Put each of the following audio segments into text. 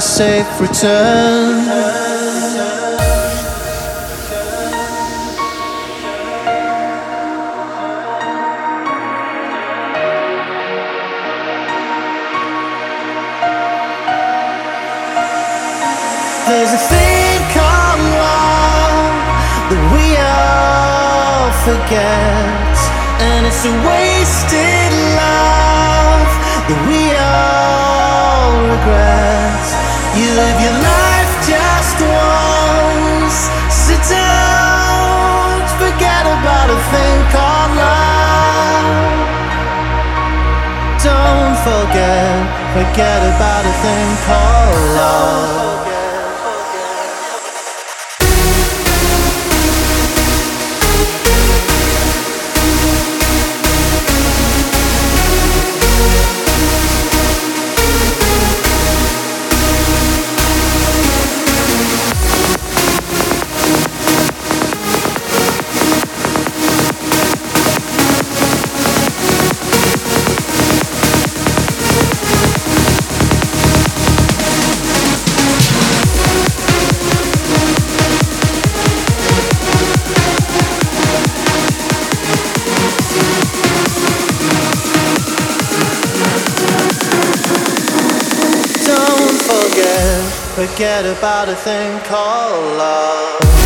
a safe return. Forget about a thing called love. forget about a thing called love.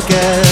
Forget.